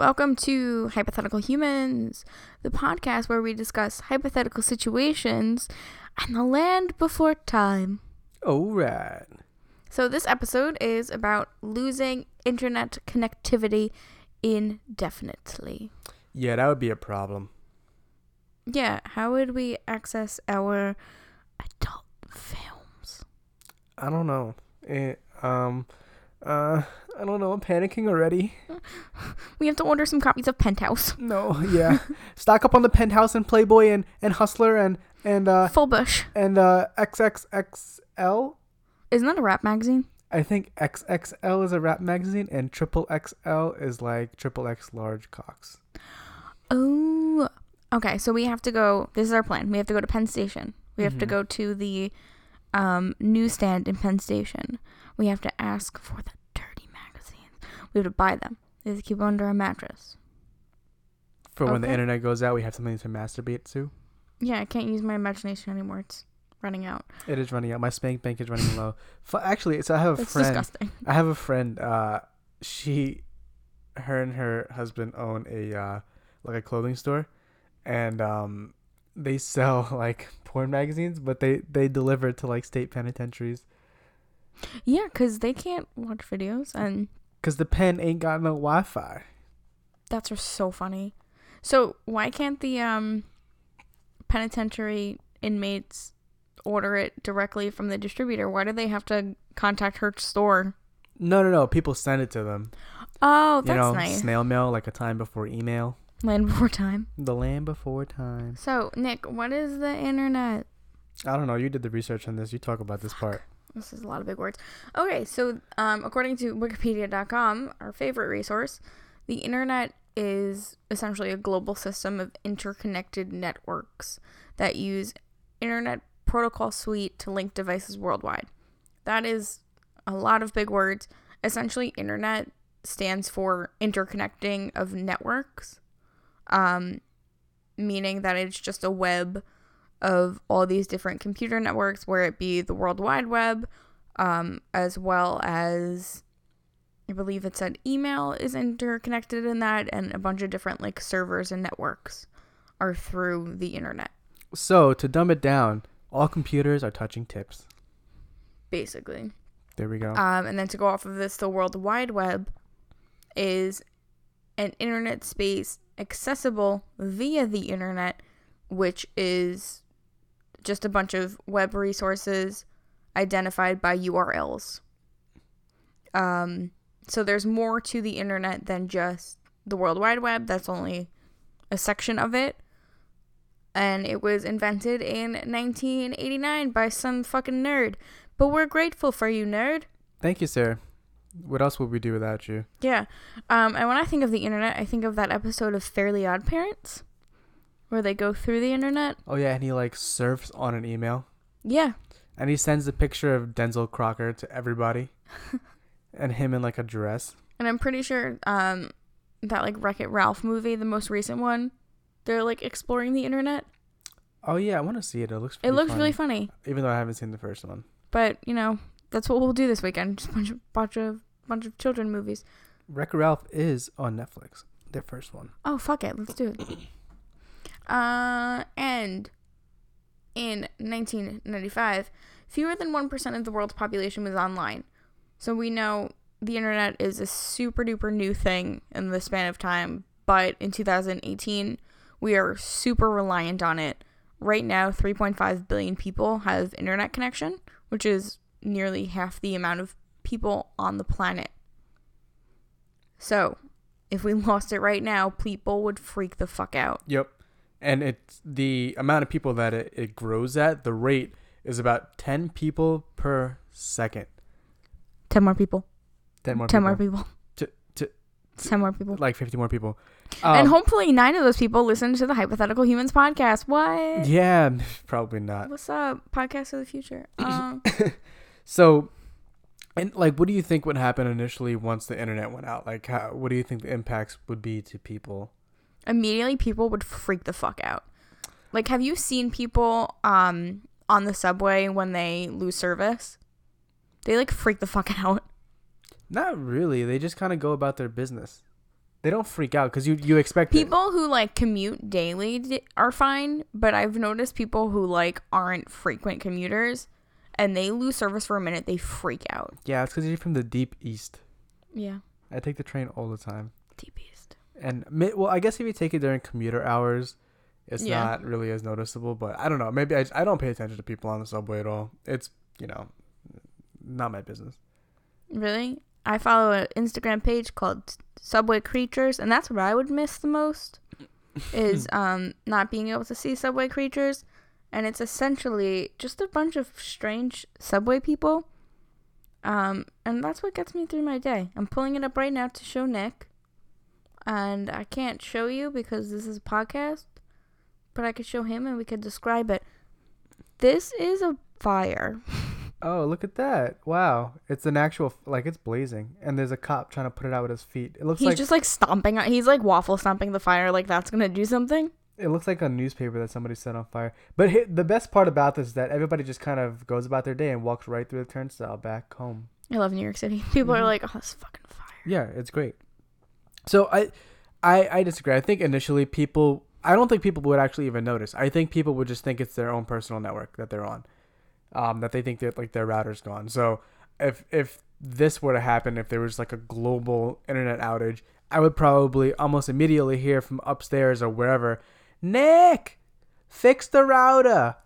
Welcome to Hypothetical Humans, the podcast where we discuss hypothetical situations and the land before time. All right. So, this episode is about losing internet connectivity indefinitely. Yeah, that would be a problem. Yeah, how would we access our adult films? I don't know. It, um, uh, I don't know. I'm panicking already. We have to order some copies of Penthouse. No, yeah. Stock up on the Penthouse and Playboy and, and Hustler and and uh Full Bush. and uh XXXL. Isn't that a rap magazine? I think XXL is a rap magazine and Triple XL is like Triple X large cocks. Oh, okay. So we have to go. This is our plan. We have to go to Penn Station. We have to Mhm. go to the um, newsstand in Penn Station. We have to ask for the dirty magazines. We have to buy them. We have to keep them under our mattress. For when the Okay. internet goes out, we have something to masturbate to. Yeah, I can't use my imagination anymore. It's running out. It is running out. My spank bank is running low. F- actually, so I have a It's friend. disgusting. I have a friend. Uh, she, her and her husband own a uh, like a clothing store, and um, they sell like porn magazines, but they they deliver to like state penitentiaries Yeah, because they can't watch videos, and because the pen ain't got no Wi-Fi. that's so funny. So why can't the um, penitentiary inmates order it directly from the distributor? Why do they have to contact her store? No, no, no. People send it to them. Oh, you that's know, nice. snail mail, like a time before email. Land before time. The land before time. So, Nick, what is the internet? I don't know. You did the research on this. You talk about this part. This is a lot of big words. Okay, so um, according to Wikipedia.com, our favorite resource, the internet is essentially a global system of interconnected networks that use Internet Protocol Suite to link devices worldwide. That is a lot of big words. Essentially, internet stands for interconnecting of networks, um, meaning that it's just a web of all these different computer networks, where it be the World Wide Web, um, as well as I believe it said email is interconnected in that, and a bunch of different like servers and networks are through the internet, So to dumb it down, all computers are touching tips. basically. There we go. Um, and then to go off of this, the World Wide Web is an internet space accessible via the internet, which is just a bunch of web resources identified by URLs. Um, so there's more to the internet than just the World Wide Web. That's only a section of it. And it was invented in 1989 by some fucking nerd. But we're grateful for you, nerd. Thank you, sir. What else would we do without you? Yeah. Um, and when I think of the internet, I think of that episode of Fairly Odd Parents where they go through the internet. Oh yeah, and he like surfs on an email, Yeah. and he sends a picture of Denzel Crocker to everybody, and him in like a dress. And I'm pretty sure um, that like Wreck It Ralph movie, the most recent one, they're like exploring the internet. Oh yeah, I want to see it. It looks. It looks funny, really funny. Even though I haven't seen the first one. But, you know, that's what we'll do this weekend. Just a bunch of bunch of bunch of children movies. Wreck-It Ralph is on Netflix. Their first one. Oh fuck it, let's do it. Uh, and in 1995, fewer than one percent of the world's population was online. So we know the internet is a super duper new thing in the span of time. But in 2018, we are super reliant on it. Right now, 3.5 billion people have internet connection, which is nearly half the amount of people on the planet. So, if we lost it right now, people would freak the fuck out. Yep. And it's the amount of people that it, it grows at. The rate is about ten people per second. 10 more people. Ten more. 10 people. more people. To- to- 10 more people. Like fifty more people. and Um, hopefully, nine of those people listen to the Hypothetical Humans podcast. What? Yeah, probably not. What's up? Podcast of the future. Um, So, and like, what do you think would happen initially once the internet went out? Like, how, what do you think the impacts would be to people? Immediately, people would freak the fuck out. Like, have you seen people um, on the subway when they lose service? They like freak the fuck out. Not really. They just kind of go about their business. they don't freak out because you you expect it. People who like commute daily are fine, but I've noticed people who like aren't frequent commuters and they lose service for a minute, they freak out. Yeah, it's because you're from the deep east. Yeah. I take the train all the time, Deep East. And well, I guess if you take it during commuter hours, it's Yeah. not really as noticeable. But I don't know. Maybe I, I don't pay attention to people on the subway at all. It's you know, not my business. Really? I follow an Instagram page called Subway Creatures, and that's what I would miss the most is um not being able to see subway creatures. And it's essentially just a bunch of strange subway people. Um, and that's what gets me through my day. I'm pulling it up right now to show Nick. And I can't show you because this is a podcast, but I could show him and we could describe it. This is a fire. Oh, look at that! Wow, it's an actual like it's blazing, and there's a cop trying to put it out with his feet. It looks He's like just like stomping. on- He's like waffle stomping the fire, like that's gonna do something. it looks like a newspaper that somebody set on fire. But the best part about this is that everybody just kind of goes about their day and walks right through the turnstile back home. I love New York City. People are Mhm. like, "Oh, this fucking fire." Yeah, it's great. So I, I, I disagree. I think initially people, I don't think people would actually even notice. I think people would just think it's their own personal network that they're on, um, that they think that like their router's gone. So if if this were to happen, if there was like a global internet outage, I would probably almost immediately hear from upstairs or wherever, Nick, fix the router.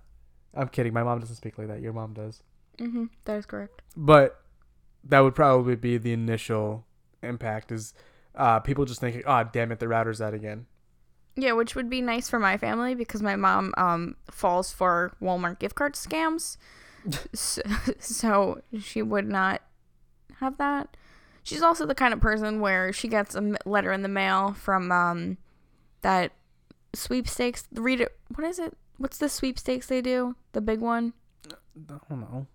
I'm kidding. My mom doesn't speak like that. Your mom does Mm-hmm. That is correct. but that would probably be the initial impact is uh, people just thinking oh damn it the router's out again Yeah, which would be nice for my family because my mom um falls for Walmart gift card scams, so, so she would not have that. She's also the kind of person where she gets a letter in the mail from um that sweepstakes. Read it. What is it? What's the sweepstakes they do? The big one. i don't know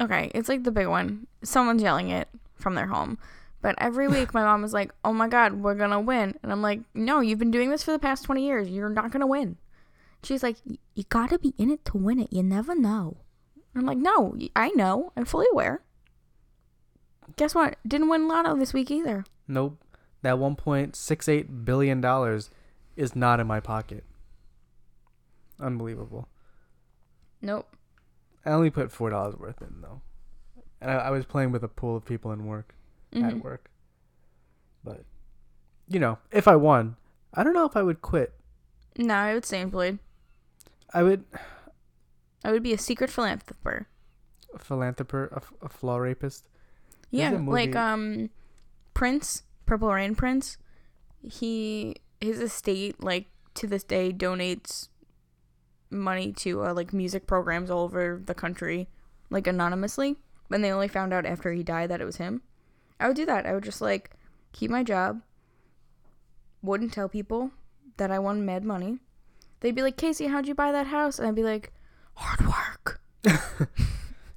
Okay, it's like the big one. Someone's yelling it from their home. But every week my mom is like, "Oh my god, we're going to win." And I'm like, "No, you've been doing this for the past 20 years. You're not going to win." She's like, "You got to be in it to win it. You never know." I'm like, "No, I know. I'm fully aware." Guess what? Didn't win Lotto this week either. nope that 1.68 billion dollars is not in my pocket unbelievable Nope. i only put four dollars worth in though and I, I was playing with a pool of people in work at Mhm. work but you know if i won i don't know if i would quit No, I would stay employed. i would I would be a secret philanthropist. a philanthropist a, f- a flaw rapist There's Yeah, like um Prince, Purple Rain Prince. He his estate like to this day donates money to uh, like music programs all over the country like anonymously. And they only found out after he died that it was him. I would do that. I would just like keep my job. Wouldn't tell people that I won mad money. They'd be like, "Casey, how'd you buy that house?" And I'd be like, "Hard work."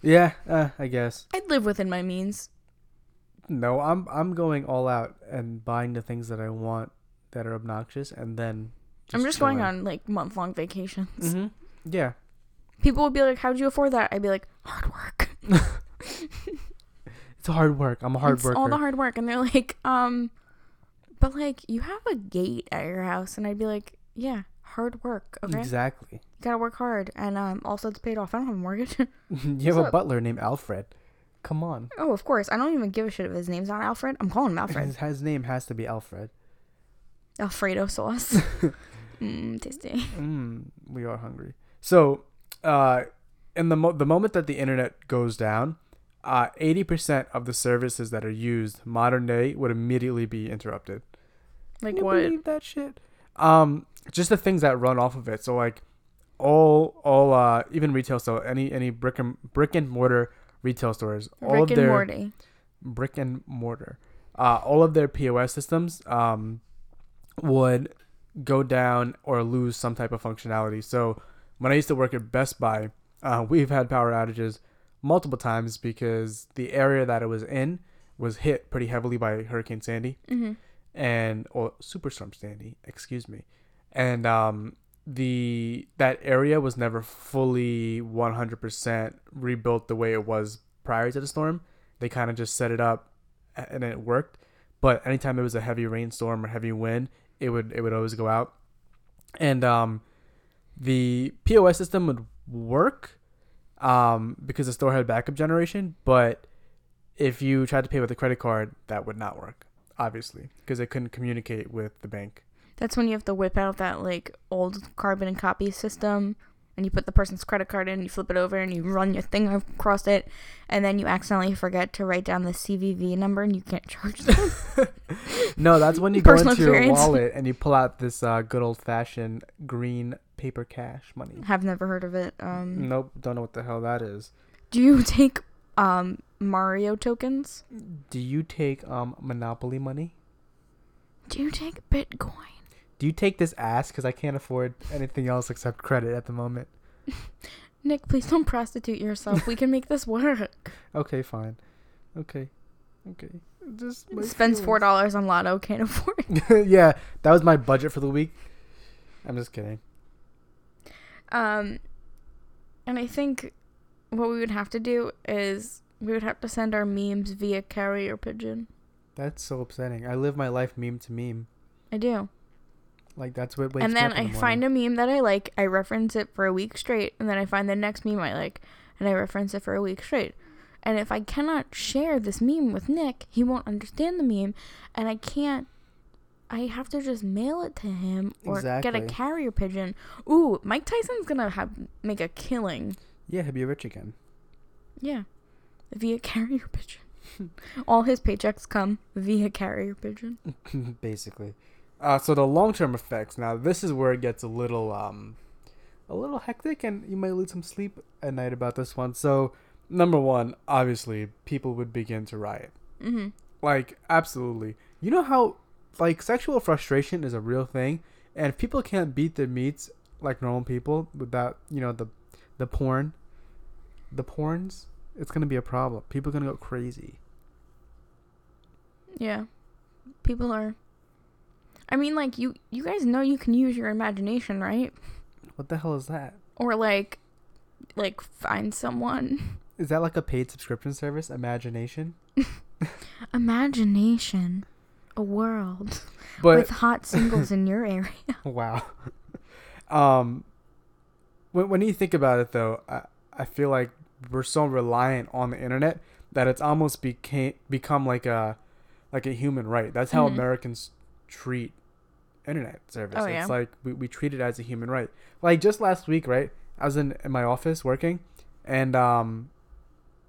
yeah uh, i guess I'd live within my means. No, I'm I'm going all out and buying the things that I want that are obnoxious, and then I'm just going on like month long vacations. hmm Yeah, People would be like, "How'd you afford that?" I'd be like, "Hard work." it's hard work. I'm a hard worker. it's worker. all the hard work, and they're like, "Um, but like you have a gate at your house," and I'd be like, "Yeah, hard work. Okay, Exactly. you gotta work hard, and um, also it's paid off. I don't have a mortgage. you have a butler named Alfred. Come on, oh, of course. I don't even give a shit if his name's not Alfred. I'm calling him Alfred. his, his name has to be Alfred. Alfredo sauce. mm, tasty. Mm, we are hungry. So, uh, in the mo- the moment that the internet goes down, uh, eighty percent of the services that are used modern day would immediately be interrupted. Like Can you what? believe that shit? Um, just the things that run off of it. So like, all all uh even retail so any any brick and brick and mortar retail stores, all Rick of and their Morty. brick and mortar, uh, all of their POS systems um would go down or lose some type of functionality. So when I used to work at Best Buy, uh, we've had power outages multiple times because the area that it was in was hit pretty heavily by Hurricane Sandy Mm-hmm. and or Superstorm Sandy, excuse me, and um, the that area was never fully 100% rebuilt the way it was prior to the storm. They kind of just set it up and it worked, but anytime it was a heavy rainstorm or heavy wind, it would it would always go out. And um, the POS system would work um, because the store had backup generation, but if you tried to pay with a credit card, that would not work, obviously, because it couldn't communicate with the bank. That's when you have to whip out that like old carbon copy system and you put the person's credit card in, you flip it over and you run your thing across it and then you accidentally forget to write down the CVV number and you can't charge them. no, that's when you go Personal into your wallet and you pull out this uh, good old fashioned green paper cash money. Have never heard of it. Um Nope, don't know what the hell that is. do you take um Mario tokens? Do you take um Monopoly money? Do you take Bitcoin? Do you take this ass? Because I can't afford anything else except credit at the moment. Nick, please don't prostitute yourself. We can make this work. Okay, fine. Okay, okay. Just Spends four dollars on lotto, can't afford. yeah, that was my budget for the week. I'm just kidding. Um, and I think what we would have to do is we would have to send our memes via carrier pigeon. That's so upsetting. I live my life meme to meme. I do. Like that's what and me then I the find a meme that I like, I reference it for a week straight, and then I find the next meme I like, and I reference it for a week straight. And if I cannot share this meme with Nick, he won't understand the meme, and I can't. I have to just mail it to him or get a carrier pigeon. Ooh, Mike Tyson's gonna have make a killing. Yeah, he'll be rich again. Yeah, via carrier pigeon. All his paychecks come via carrier pigeon. Basically. Uh, so the long term effects. Now this is where it gets a little um, a little hectic, and you might lose some sleep at night about this one. So number one, obviously, people would begin to riot. Mm-hmm. Like absolutely. You know how like sexual frustration is a real thing, and if people can't beat their meats like normal people without you know the the porn, the porns, it's gonna be a problem. People are gonna go crazy. Yeah. People are I mean like you you guys know you can use your imagination, right? What the hell is that? Or like like find someone. Is that like a paid subscription service? Imagination. Imagination. A world But with hot singles in your area. wow. um, when when you think about it, though, I I feel like we're so reliant on the internet that it's almost became become like a like a human right. That's how Mhm. Americans treat internet service. Oh, it's yeah. like we, we treat it as a human right. Like just last week, right? I was in, in my office working, and um,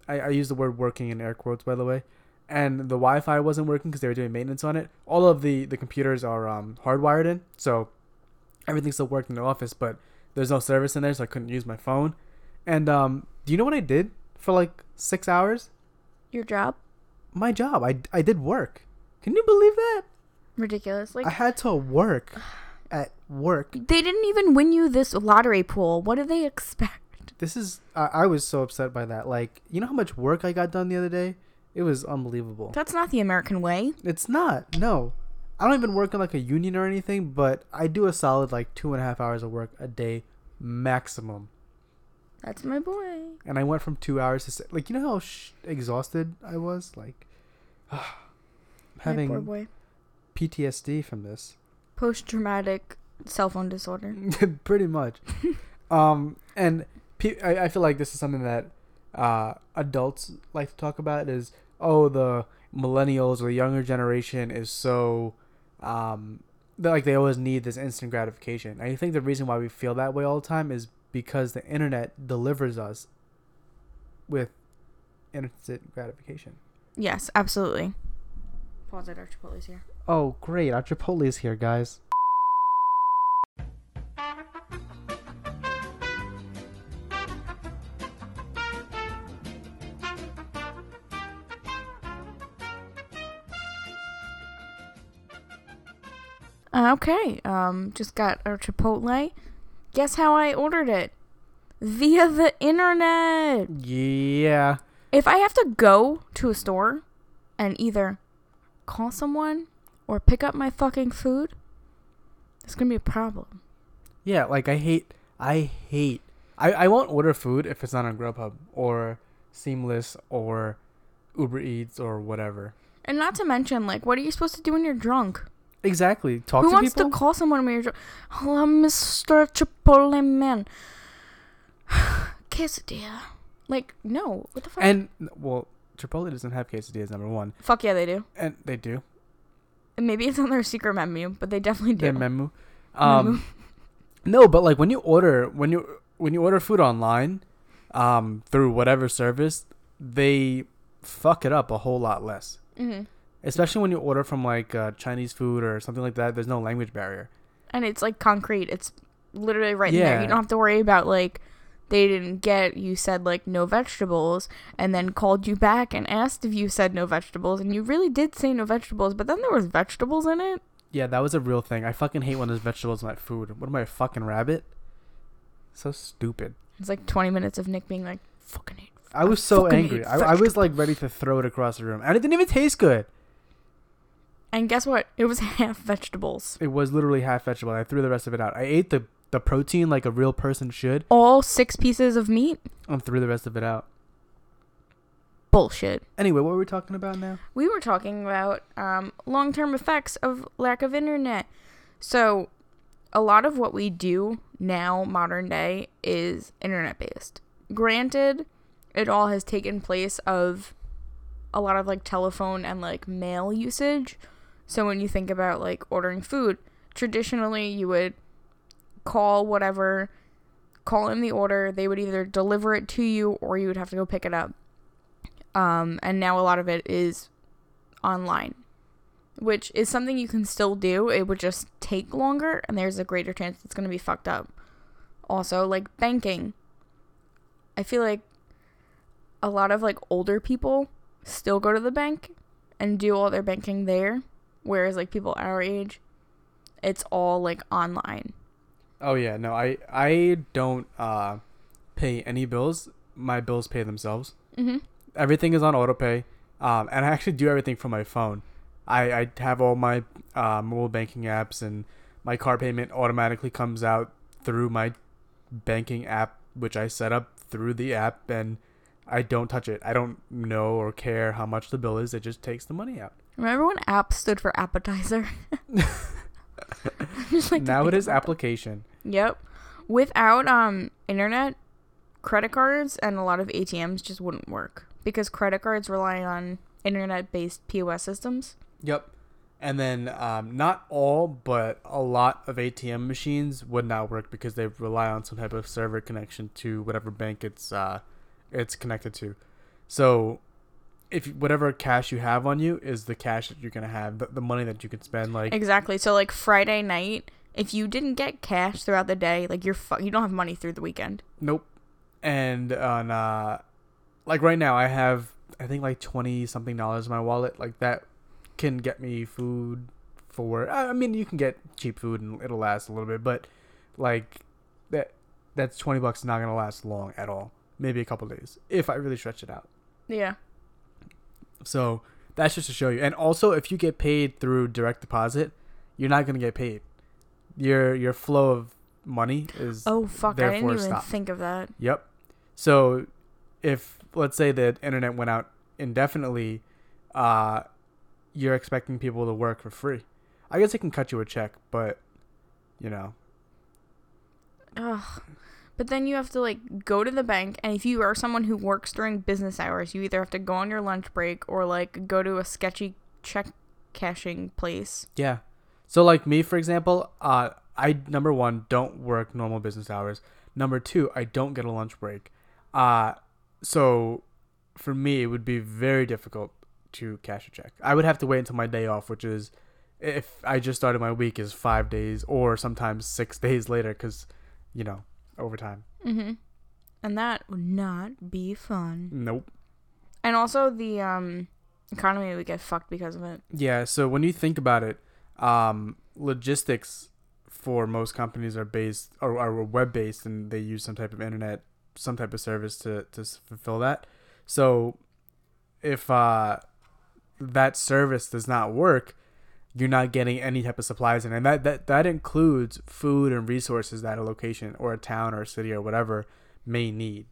I, I use the word working in air quotes by the way. And the Wi-Fi wasn't working because they were doing maintenance on it. All of the the computers are um, hardwired in, so everything still worked in the office, but there's no service in there, so I couldn't use my phone. And um, do you know what I did for like six hours? Your job? My job. I, I did work. Can you believe that? Ridiculous. Like I had to work at work. they didn't even win you this lottery pool. What do they expect? This is I, I was so upset by that. Like, you know how much work I got done the other day? It was unbelievable. That's not the American way. It's not. No. I don't even work in like a union or anything, but I do a solid like two and a half hours of work a day maximum. That's my boy. And I went from two hours to like you know how sh- exhausted I was, like having boy. PTSD from this. Post traumatic cell phone disorder. pretty much um and pe- I, I feel like this is something that uh adults like to talk about is oh the millennials or the younger generation is so um they're like they always need this instant gratification i think the reason why we feel that way all the time is because the internet delivers us with instant gratification Yes, absolutely. Pause it. Our Chipotle's here. oh great our chipotle is here guys okay. Um, just got our Chipotle. Guess how I ordered it? Via the internet. yeah If I have to go to a store and either call someone or pick up my fucking food, it's gonna be a problem. Yeah, like I hate, I hate. I, I won't order food if it's not on Grubhub or Seamless or Uber Eats or whatever. And not to mention, like, what are you supposed to do when you're drunk? Exactly. Talk. Who to wants people. to call someone when you're drunk? Hello, Mr. Chipotle Man. Quesadilla. Like, no. What the fuck? and well, Chipotle doesn't have quesadillas. Number one, fuck yeah, they do. and they do. And maybe it's on their secret menu, but they definitely do. Their menu. Um, no, but like when you order when you when you order food online, um, through whatever service, they fuck it up a whole lot less. hmm Especially when you order from like uh, Chinese food or something like that. There's no language barrier. And it's like concrete. It's literally right in there. You don't have to worry about like they didn't get you said like no vegetables and then called you back and asked if you said no vegetables and you really did say no vegetables, but then there was vegetables in it. Yeah, that was a real thing. I fucking hate when there's vegetables in my food. What am I, a fucking rabbit? So stupid. It's like 20 minutes of Nick being like fucking hate. I was so angry. I, I was like ready to throw it across the room, and it didn't even taste good. And guess what? It was half vegetables. It was literally half vegetable. I threw the rest of it out. I ate the the protein like a real person should, All six pieces of meat? and threw the rest of it out. Bullshit. Anyway, what were we talking about now? we were talking about um, long term effects of lack of internet. So, a lot of what we do now, modern day, is internet based. Granted, it all has taken place of a lot of like telephone and like mail usage. So, when you think about like ordering food, traditionally you would call whatever, call in the order, they would either deliver it to you or you would have to go pick it up. Um, and now a lot of it is online, which is something you can still do. It would just take longer, and there's a greater chance it's going to be fucked up. Also, like banking, I feel like a lot of like older people still go to the bank and do all their banking there, whereas like people our age, it's all like online. Oh yeah, no, I I don't uh pay any bills. My bills pay themselves. Mm-hmm. Everything is on autopay, um, and I actually do everything from my phone. I I have all my uh, mobile banking apps, and my car payment automatically comes out through my banking app, which I set up through the app, and I don't touch it. I don't know or care how much the bill is. It just takes the money out. Remember when app stood for appetizer? Like now it is about that. application. Yep. Without um internet, credit cards and a lot of ATMs just wouldn't work because credit cards rely on internet-based POS systems. Yep. And then um, not all, but a lot of ATM machines would not work because they rely on some type of server connection to whatever bank it's uh, it's connected to. So, if whatever cash you have on you is the cash that you're gonna have, the, the money that you can spend, like Exactly. So like Friday night, if you didn't get cash throughout the day, like you're fu- you don't have money through the weekend. Nope. And on uh like right now I have I think like 20 something dollars in my wallet like that can get me food for I mean you can get cheap food and it'll last a little bit but like that that's 20 bucks is not going to last long at all. Maybe a couple days if I really stretch it out. Yeah. So that's just to show you. And also if you get paid through direct deposit, you're not going to get paid. Your your flow of money is Oh fuck! I didn't even stop. think of that. Yep. So if let's say the internet went out indefinitely, uh you're expecting people to work for free. I guess they can cut you a check, but you know. Ugh. But then you have to like go to the bank, and if you are someone who works during business hours, you either have to go on your lunch break or like go to a sketchy check cashing place. Yeah. So like me for example, uh I number 1 don't work normal business hours. Number 2, I don't get a lunch break. Uh so for me it would be very difficult to cash a check. I would have to wait until my day off, which is if I just started my week is 5 days or sometimes 6 days later cuz you know, overtime. Mm-hmm. And that would not be fun. Nope. And also the um economy would get fucked because of it. Yeah, so when you think about it, um, logistics for most companies are based or are web based, and they use some type of internet, some type of service to to fulfill that. So, if uh, that service does not work, you're not getting any type of supplies in, and that that that includes food and resources that a location or a town or a city or whatever may need.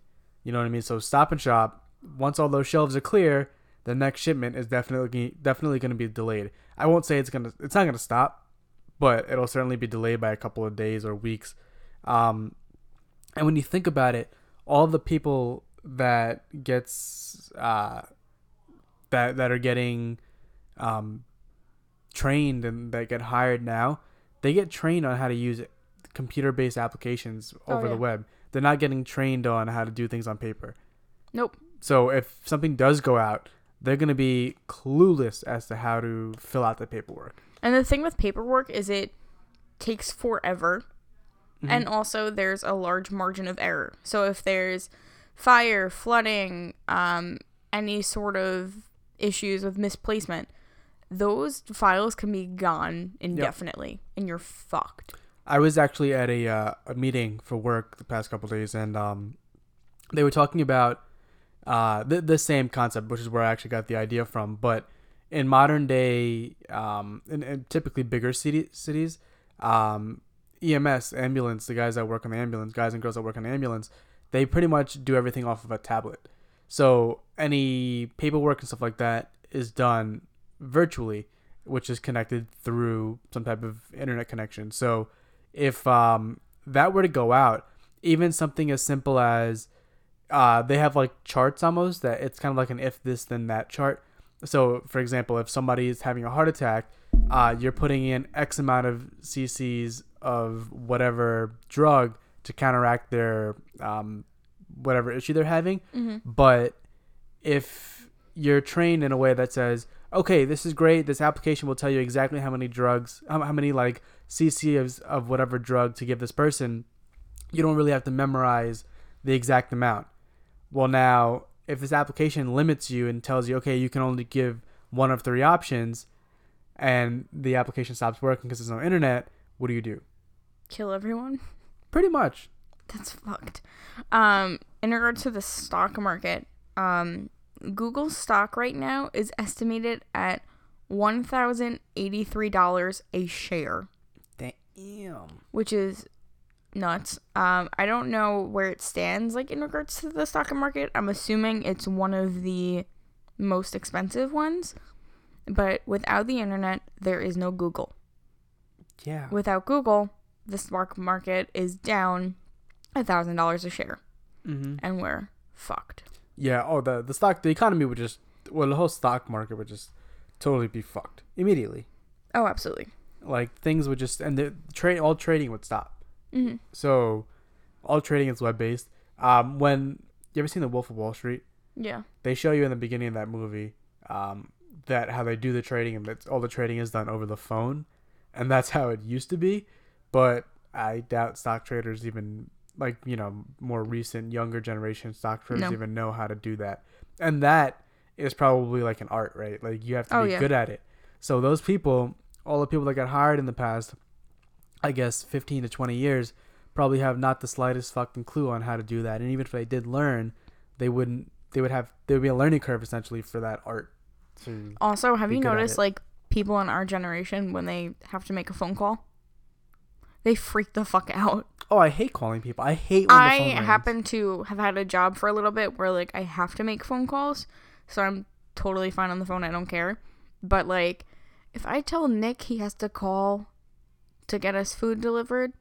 You know what I mean? So Stop and Shop, once all those shelves are clear, the next shipment is definitely definitely going to be delayed. I won't say it's gonna it's not gonna stop, but it'll certainly be delayed by a couple of days or weeks. Um, and when you think about it, all the people that gets uh, that that are getting um, trained and that get hired now, they get trained on how to use computer-based applications Oh, over yeah. the web. They're not getting trained on how to do things on paper. Nope. So if something does go out, they're going to be clueless as to how to fill out the paperwork. And the thing with paperwork is it takes forever. Mm-hmm. And also there's a large margin of error. So if there's fire, flooding, um, any sort of issues with misplacement, those files can be gone indefinitely and you're fucked. I was actually at a uh, a meeting for work the past couple days, and um, they were talking about uh, the the same concept, which is where I actually got the idea from. But in modern day, um, in, in typically bigger city, cities, um, EMS, ambulance, the guys that work on the ambulance, guys and girls that work on the ambulance, they pretty much do everything off of a tablet. So any paperwork and stuff like that is done virtually, which is connected through some type of internet connection. So if um, that were to go out, even something as simple as uh, they have like charts almost that it's kind of like an if this then that chart. So for example, if somebody is having a heart attack, uh, you're putting in X amount of cc's of whatever drug to counteract their um, whatever issue they're having. But if you're trained in a way that says, okay, this is great. This application will tell you exactly how many drugs, how, how many like cc of, of whatever drug to give this person. You don't really have to memorize the exact amount. Well, now if this application limits you and tells you, okay, you can only give one of three options, and the application stops working because there's no internet, what do you do? Kill everyone. Pretty much. That's fucked. Um, in regards to the stock market, um, Google stock right now is estimated at one thousand eighty-three dollars a share, Damn. which is nuts. Um, I don't know where it stands like in regards to the stock market. I'm assuming it's one of the most expensive ones, but without the internet, there is no Google. Yeah. Without Google, the stock market is down a thousand dollars a share, Mm-hmm. and we're fucked. Yeah. Oh, the the stock, the economy would just, well, the whole stock market would just totally be fucked immediately. Oh, absolutely. Like things would just, and the trade, all trading would stop. hmm So, all trading is web based. Um, when you ever seen The Wolf of Wall Street? Yeah. They show you in the beginning of that movie, um, that how they do the trading and that all the trading is done over the phone, and that's how it used to be. But I doubt stock traders even like you know more recent younger generation stock No. even know how to do that, and that is probably like an art, right? Like you have to Oh, be yeah. good at it. So those people, all the people that got hired in the past, I guess fifteen to twenty years, probably have not the slightest fucking clue on how to do that. And even if they did learn, they wouldn't. They would have. There would be a learning curve essentially for that art. To, Also, have you noticed like people in our generation when they have to make a phone call, they freak the fuck out. oh, I hate calling people. I hate when the I phone rings. happen to have had a job for a little bit where like I have to make phone calls, so I'm totally fine on the phone. I don't care. But like, if I tell Nick he has to call to get us food delivered,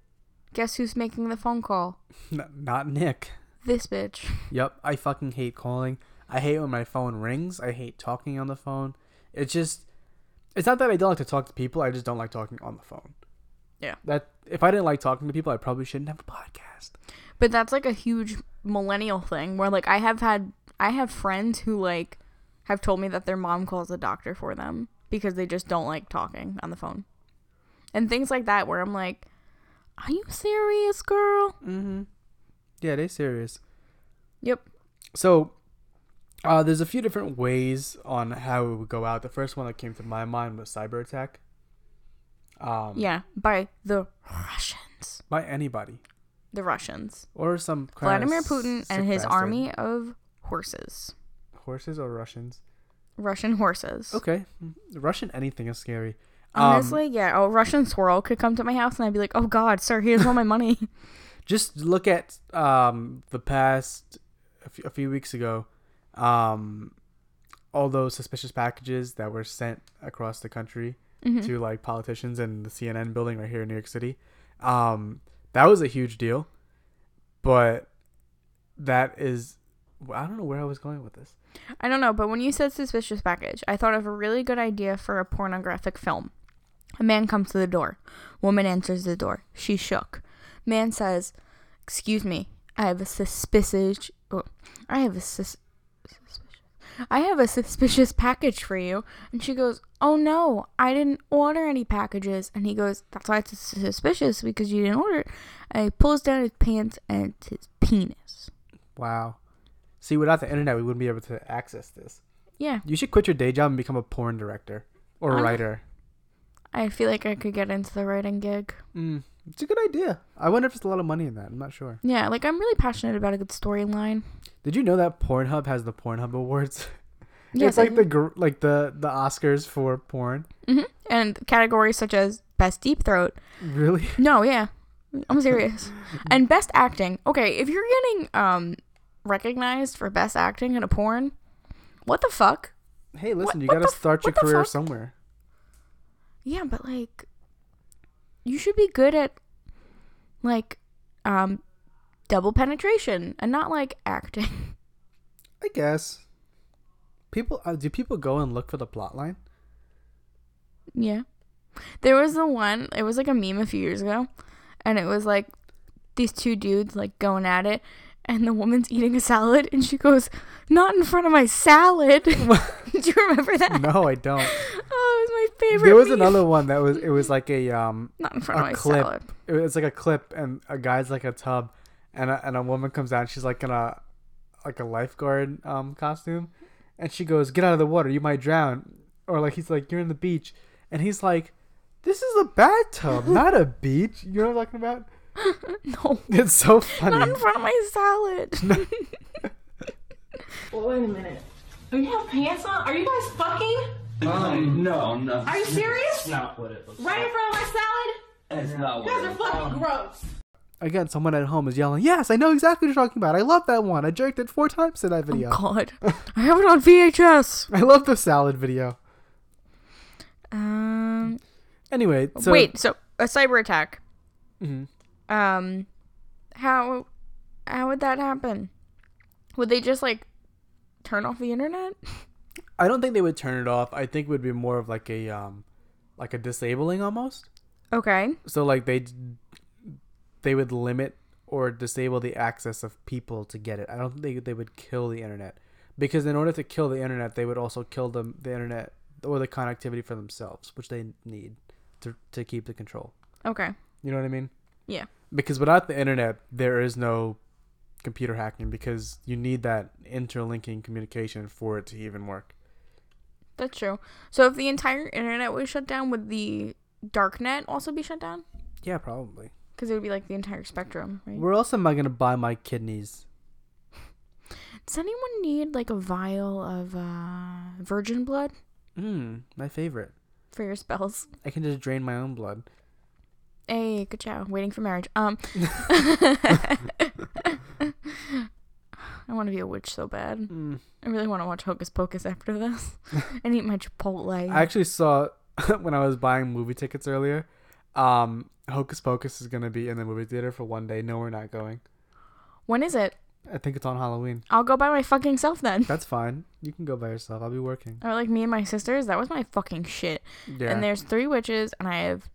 guess who's making the phone call? N- not Nick. This bitch. Yep, I fucking hate calling. I hate when my phone rings. I hate talking on the phone. It's just it's not that I don't like to talk to people, I just don't like talking on the phone. Yeah. That if I didn't like talking to people, I probably shouldn't have a podcast. But that's like a huge millennial thing where like I have had I have friends who like have told me that their mom calls a doctor for them because they just don't like talking on the phone. And things like that where I'm like, "Are you serious, girl?" Mm-hmm. Yeah, they serious. Yep. So uh, there's a few different ways on how it would go out. The first one that came to my mind was cyber attack. Um, Yeah, by the Russians. by anybody The Russians. or some kind Vladimir Putin and his bastard. army of horses. horses or Russians. Russian horses. Okay, Russian anything is scary. Um, Honestly, yeah, a Russian swirl could come to my house and I'd be like, "Oh God, sir, here's all my money." just look at um the past a few, a few weeks ago um all those suspicious packages that were sent across the country Mhm. to like politicians in the CNN building right here in New York City. Um, that was a huge deal, but that is I don't know where I was going with this. I don't know, but when you said suspicious package, I thought of a really good idea for a pornographic film. A man comes to the door. Woman answers the door. She shook. Man says, "Excuse me, I have a suspicious. Oh, I have a sus- suspicious. I have a suspicious package for you." And she goes, "Oh no, I didn't order any packages." And he goes, "That's why it's suspicious because you didn't order it." And he pulls down his pants and it's his penis. Wow. See, without the internet, we wouldn't be able to access this. Yeah, You should quit your day job and become a porn director or I'm- writer. I feel like I could get into the writing gig. Mm, it's a good idea. I wonder if there's a lot of money in that. I'm not sure. Yeah, like I'm really passionate about a good storyline. Did you know that Pornhub has the Pornhub Awards? Yes, it's like I- the gr- like the the Oscars for porn. Mm-hmm. And categories such as best deep throat. Really? No, yeah, I'm serious. and best acting. Okay, if you're getting um recognized for best acting in a porn, what the fuck? Hey, listen, you gotta start your career somewhere. Yeah, but like, you should be good at like um double penetration and not like acting. I guess. People uh, do people go and look for the plot line? Yeah. There was the one, it was like a meme a few years ago, and it was like these two dudes like going at it, and the woman's eating a salad, and she goes, Not in front of my salad. Do you remember that? No, I don't. Oh, it was my favorite. there was another one that was it was like a um Not in front a of my clip. salad. it was like a clip and a guy's like a tub and a, and a woman comes out and she's like in a like a lifeguard um costume and she goes get out of the water you might drown or like he's like you're in the beach and he's like this is a bathtub not a beach you know what i'm talking about No. it's so funny. Not funny in front of my salad. Well, wait a minute. Do you have pants on? Are you guys fucking? Um, no, no. Are you serious? That's not what it looks Right in like. front of my salad? That's not You what guys it are looks fucking gross. again someone at home is yelling yes i know exactly what you're talking about i love that one i jerked it four times in that video Oh God, I have it on VHS. i love the salad video Um, anyway so wait. So a cyber attack. Mhm. Um, how how would that happen? Would they just like turn off the internet? I don't think they would turn it off. I think it would be more of like a um like a disabling almost. Okay. So like they they would limit or disable the access of people to get it. I don't think they would kill the internet because in order to kill the internet, they would also kill them the internet or the connectivity for themselves, which they need to to keep the control. Okay. You know what I mean? Yeah. Because without the internet, there is no computer hacking because you need that interlinking communication for it to even work. That's true. So if the entire internet was shut down, would the dark net also be shut down? Yeah, probably. Because it would be like the entire spectrum, right? Where else am I gonna buy my kidneys? Does anyone need like a vial of uh, virgin blood Mmm, my favorite. for your spells? I can just drain my own blood. Hey, good chow. Waiting for marriage. Um, I want to be a witch so bad. Mm. I really want to watch Hocus Pocus after this and eat my Chipotle. I actually saw when I was buying movie tickets earlier. Um, Hocus Pocus is gonna be in the movie theater for one day. No, we're not going. when is it? I think it's on Halloween. I'll go by my fucking self then. That's fine. You can go by yourself. I'll be working. Or like me and my sisters. That was my fucking shit. Yeah. And there's three witches, and I have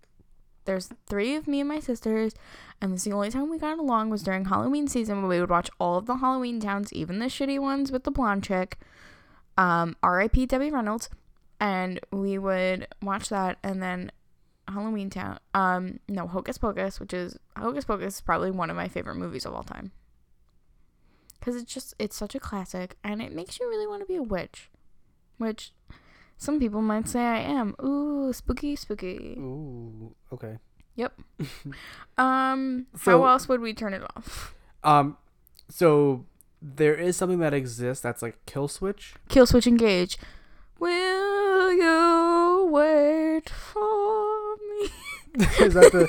there's three of me and my sisters, and this the only time we got along was during Halloween season when we would watch all of the Halloween towns, even the shitty ones with the blonde chick. Um, R.I.P. Debbie Reynolds, and we would watch that, and then Halloween Town. Um, no Hocus Pocus, which is Hocus Pocus is probably one of my favorite movies of all time. Cause it's just it's such a classic, and it makes you really want to be a witch, which some people might say I am. Ooh, spooky, spooky. Ooh. Okay. Yep. um, So- how else would we turn it off? Um, so there is something that exists that's like kill switch. Killswitch Engage. Will you wait for me? is that the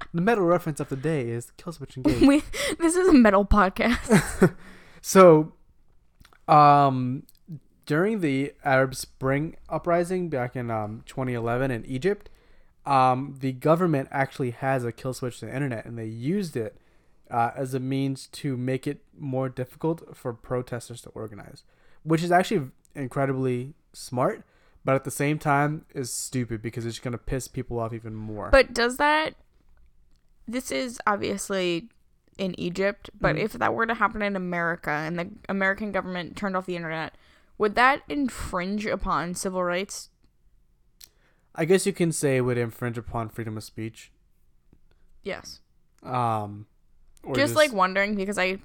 the metal reference of the day is Killswitch Engage. we, this is a metal podcast. So, um, during the Arab Spring uprising back in um, 2011 in Egypt, um, the government actually has a kill switch to the internet, and they used it uh, as a means to make it more difficult for protesters to organize, which is actually incredibly smart, but at the same time is stupid because it's going to piss people off even more. But does that? This is obviously in Egypt, but Mhm. if that were to happen in America and the American government turned off the internet, would that infringe upon civil rights? I guess you can say it would infringe upon freedom of speech. Yes. Um, or just, like wondering because I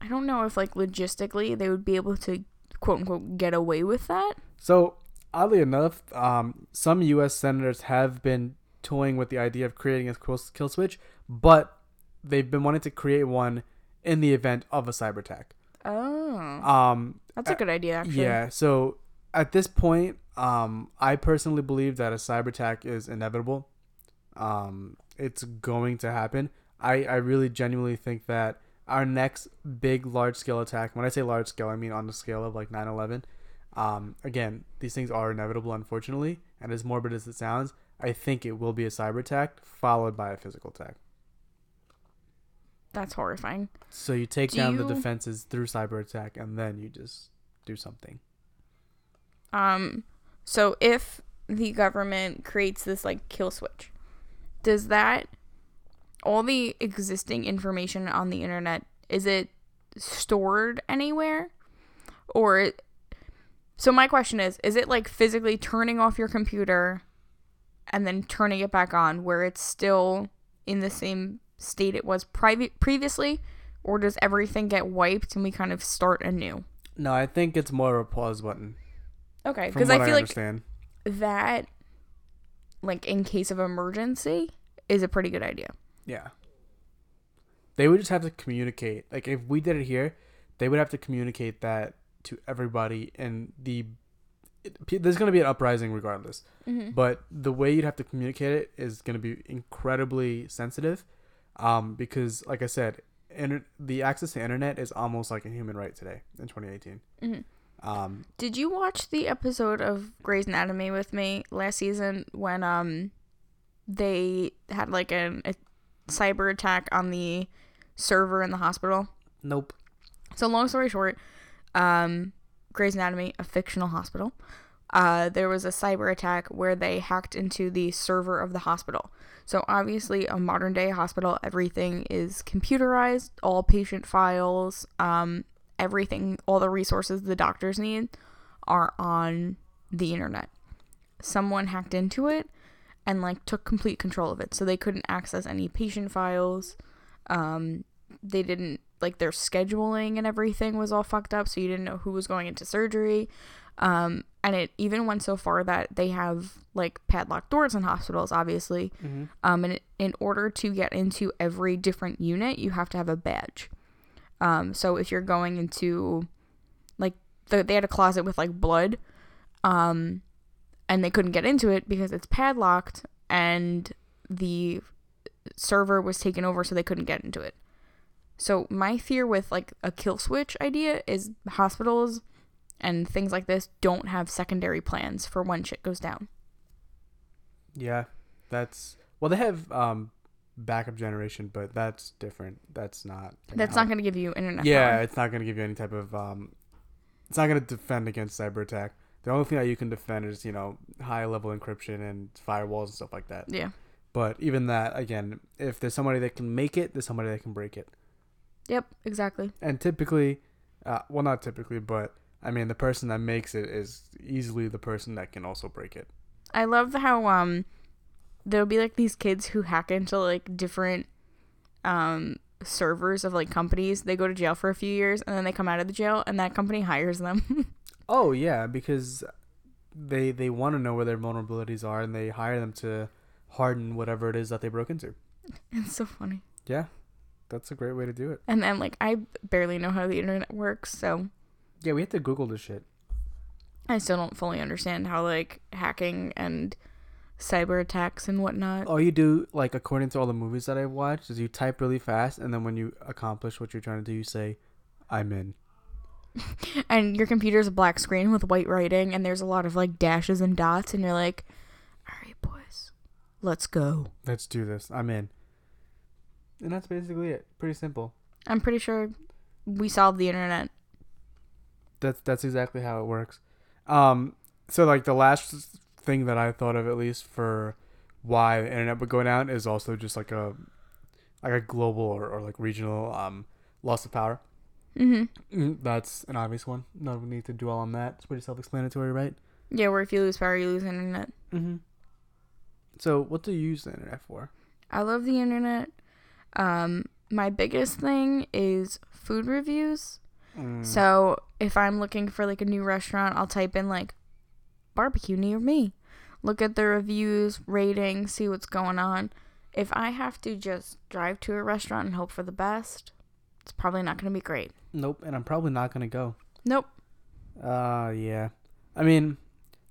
I don't know if like logistically they would be able to quote unquote get away with that. So, oddly enough, um, some U.S. senators have been toying with the idea of creating a kill kill switch, but they've been wanting to create one in the event of a cyber attack. Oh. Um, That's a good idea actually. yeah. So at this point, um, I personally believe that a cyber attack is inevitable. Um, it's going to happen. I, I really genuinely think that our next big large scale attack, when I say large scale, I mean on the scale of like 9 11. Um, again, these things are inevitable, unfortunately, and as morbid as it sounds, I think it will be a cyber attack followed by a physical attack. That's horrifying. So you take Do down the defenses through cyber attack, and then you just do something. Um so if the government creates this like kill switch, does that all the existing information on the internet is it stored anywhere or so my question is is it like physically turning off your computer and then turning it back on where it's still in the same state it was private previously or does everything get wiped and we kind of start anew No, I think it's more of a pause button. okay because i I, feel like that like in case of emergency is a pretty good idea Yeah. They would just have to communicate. Like if we did it here, they would have to communicate that to everybody and the it, there's going to be an uprising regardless. mm-hmm. But the way you'd have to communicate it is going to be incredibly sensitive um because like I said, inter- the access to internet is almost like a human right today in 2018. Mhm. Um Did you watch the episode of Grey's Anatomy with me last season when um they had like an, a cyber attack on the server in the hospital? nope. So long story short, um Grey's Anatomy, a fictional hospital, uh, there was a cyber attack where they hacked into the server of the hospital. So obviously, a modern day hospital, everything is computerized. All patient files, um, everything, all the resources the doctors need, are on the internet. Someone hacked into it and like took complete control of it, so they couldn't access any patient files. Um, they didn't like their scheduling and everything was all fucked up so you didn't know who was going into surgery um and it even went so far that they have like padlocked doors in hospitals obviously. Mm-hmm. um and in order to get into every different unit you have to have a badge. Um so if you're going into like the, they had a closet with like blood um and they couldn't get into it because it's padlocked and the server was taken over so they couldn't get into it. So my fear with like a kill switch idea is hospitals and things like this don't have secondary plans for when shit goes down. Yeah, that's well. They have um backup generation, but that's different. That's not. That's help. not going to give you internet. Yeah, power. it's not going to give you any type of um. It's not going to defend against cyber attack. The only thing that you can defend is you know high level encryption and firewalls and stuff like that. Yeah. But even that, again, if there's somebody that can make it, there's somebody that can break it. Yep. Exactly. And typically, uh, well, not typically, but I mean, the person that makes it is easily the person that can also break it. I love how um there'll be like these kids who hack into like different um servers of like companies. They go to jail for a few years and then they come out of the jail and that company hires them. Oh yeah, because they they want to know where their vulnerabilities are and they hire them to harden whatever it is that they broke into. it's so funny. Yeah, that's a great way to do it. And then like I barely know how the internet works, so Yeah, we have to Google this shit. I still don't fully understand how like hacking and cyber attacks and whatnot. All you do, like according to all the movies that I've watched, is you type really fast, and then when you accomplish what you're trying to do, you say, "I'm in." and your computer's a black screen with white writing, and there's a lot of like dashes and dots, and you're like, all right, boys, let's go. Let's do this. I'm in. And that's basically it. Pretty simple. I'm pretty sure we solved the internet. That's that's exactly how it works. Um, so like the last thing that I thought of at least for why the internet would go down is also just like a like a global or, or like regional um loss of power. Mm-hmm. Mm, That's an obvious one. No need to dwell on that. It's pretty self-explanatory, right? Yeah, where if you lose power, you lose internet. Mm-hmm. So what do you use the internet for? I love the internet. Um, my biggest thing is food reviews. Mm. So if I'm looking for like a new restaurant, I'll type in like barbecue near me. Look at the reviews, ratings, see what's going on. If I have to just drive to a restaurant and hope for the best, it's probably not going to be great. Nope, and I'm probably not gonna go. Nope. Uh, yeah. I mean,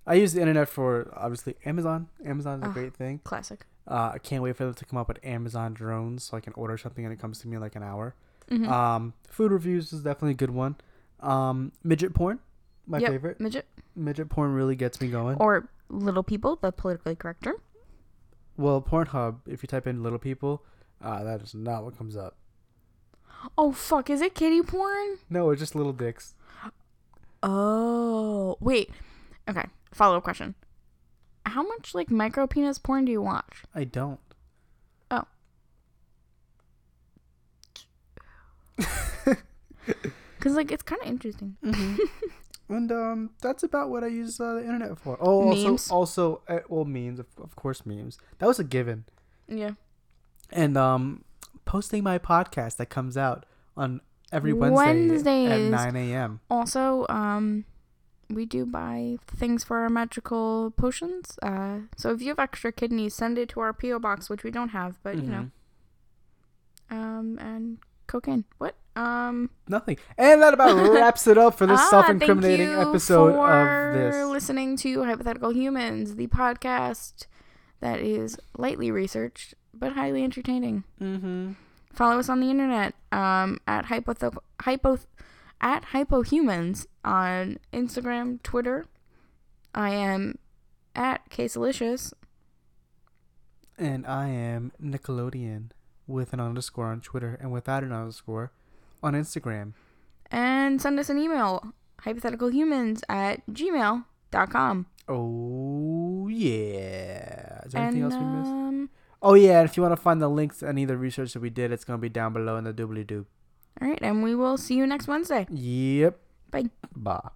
I use the internet for obviously Amazon. Amazon's a Ugh. great thing. Classic. Uh, I can't wait for them to come up with Amazon drones so I can order something and it comes to me in like an hour. Mhm. Um, food reviews is definitely a good one. Um, midget porn, my Yep, favorite. Midget. Midget porn really gets me going. Or little people, the politically correct term. well, Pornhub, if you type in little people, uh, that is not what comes up. Oh, fuck. Is it kitty porn? No, it's just little dicks. Oh, wait. Okay. Follow up question. How much like micro penis porn do you watch? I don't. Oh. Cause like it's kind of interesting. And um, that's about what I use uh, the internet for. Oh, Memes? also, also, uh, well, memes, of, of course, memes. That was a given. Yeah. And um, posting my podcast that comes out on every Wednesday at nine a.m. Also, um, we do buy things for our magical potions. Uh, so if you have extra kidneys, send it to our PO box, which we don't have, but you know. Um, and cocaine. What? Um. Nothing. And that about wraps it up for this ah, self-incriminating thank you episode for of this. listening to Hypothetical Humans, the podcast that is lightly researched but highly entertaining. Mm-hmm. Follow us on the internet um, at hypotho- hypo at hypohumans on Instagram, Twitter. I am at Caselicious. And I am Nickelodeon with an underscore on Twitter and without an underscore on Instagram. And send us an email, hypotheticalhumans at gmail.com. Oh yeah. Is there anything and, else we missed? um, Oh yeah, and if you want to find the links to any of the research that we did, it's gonna be down below in the doobly doo. all right, and we will see you next Wednesday. Yep. Bye. Bye.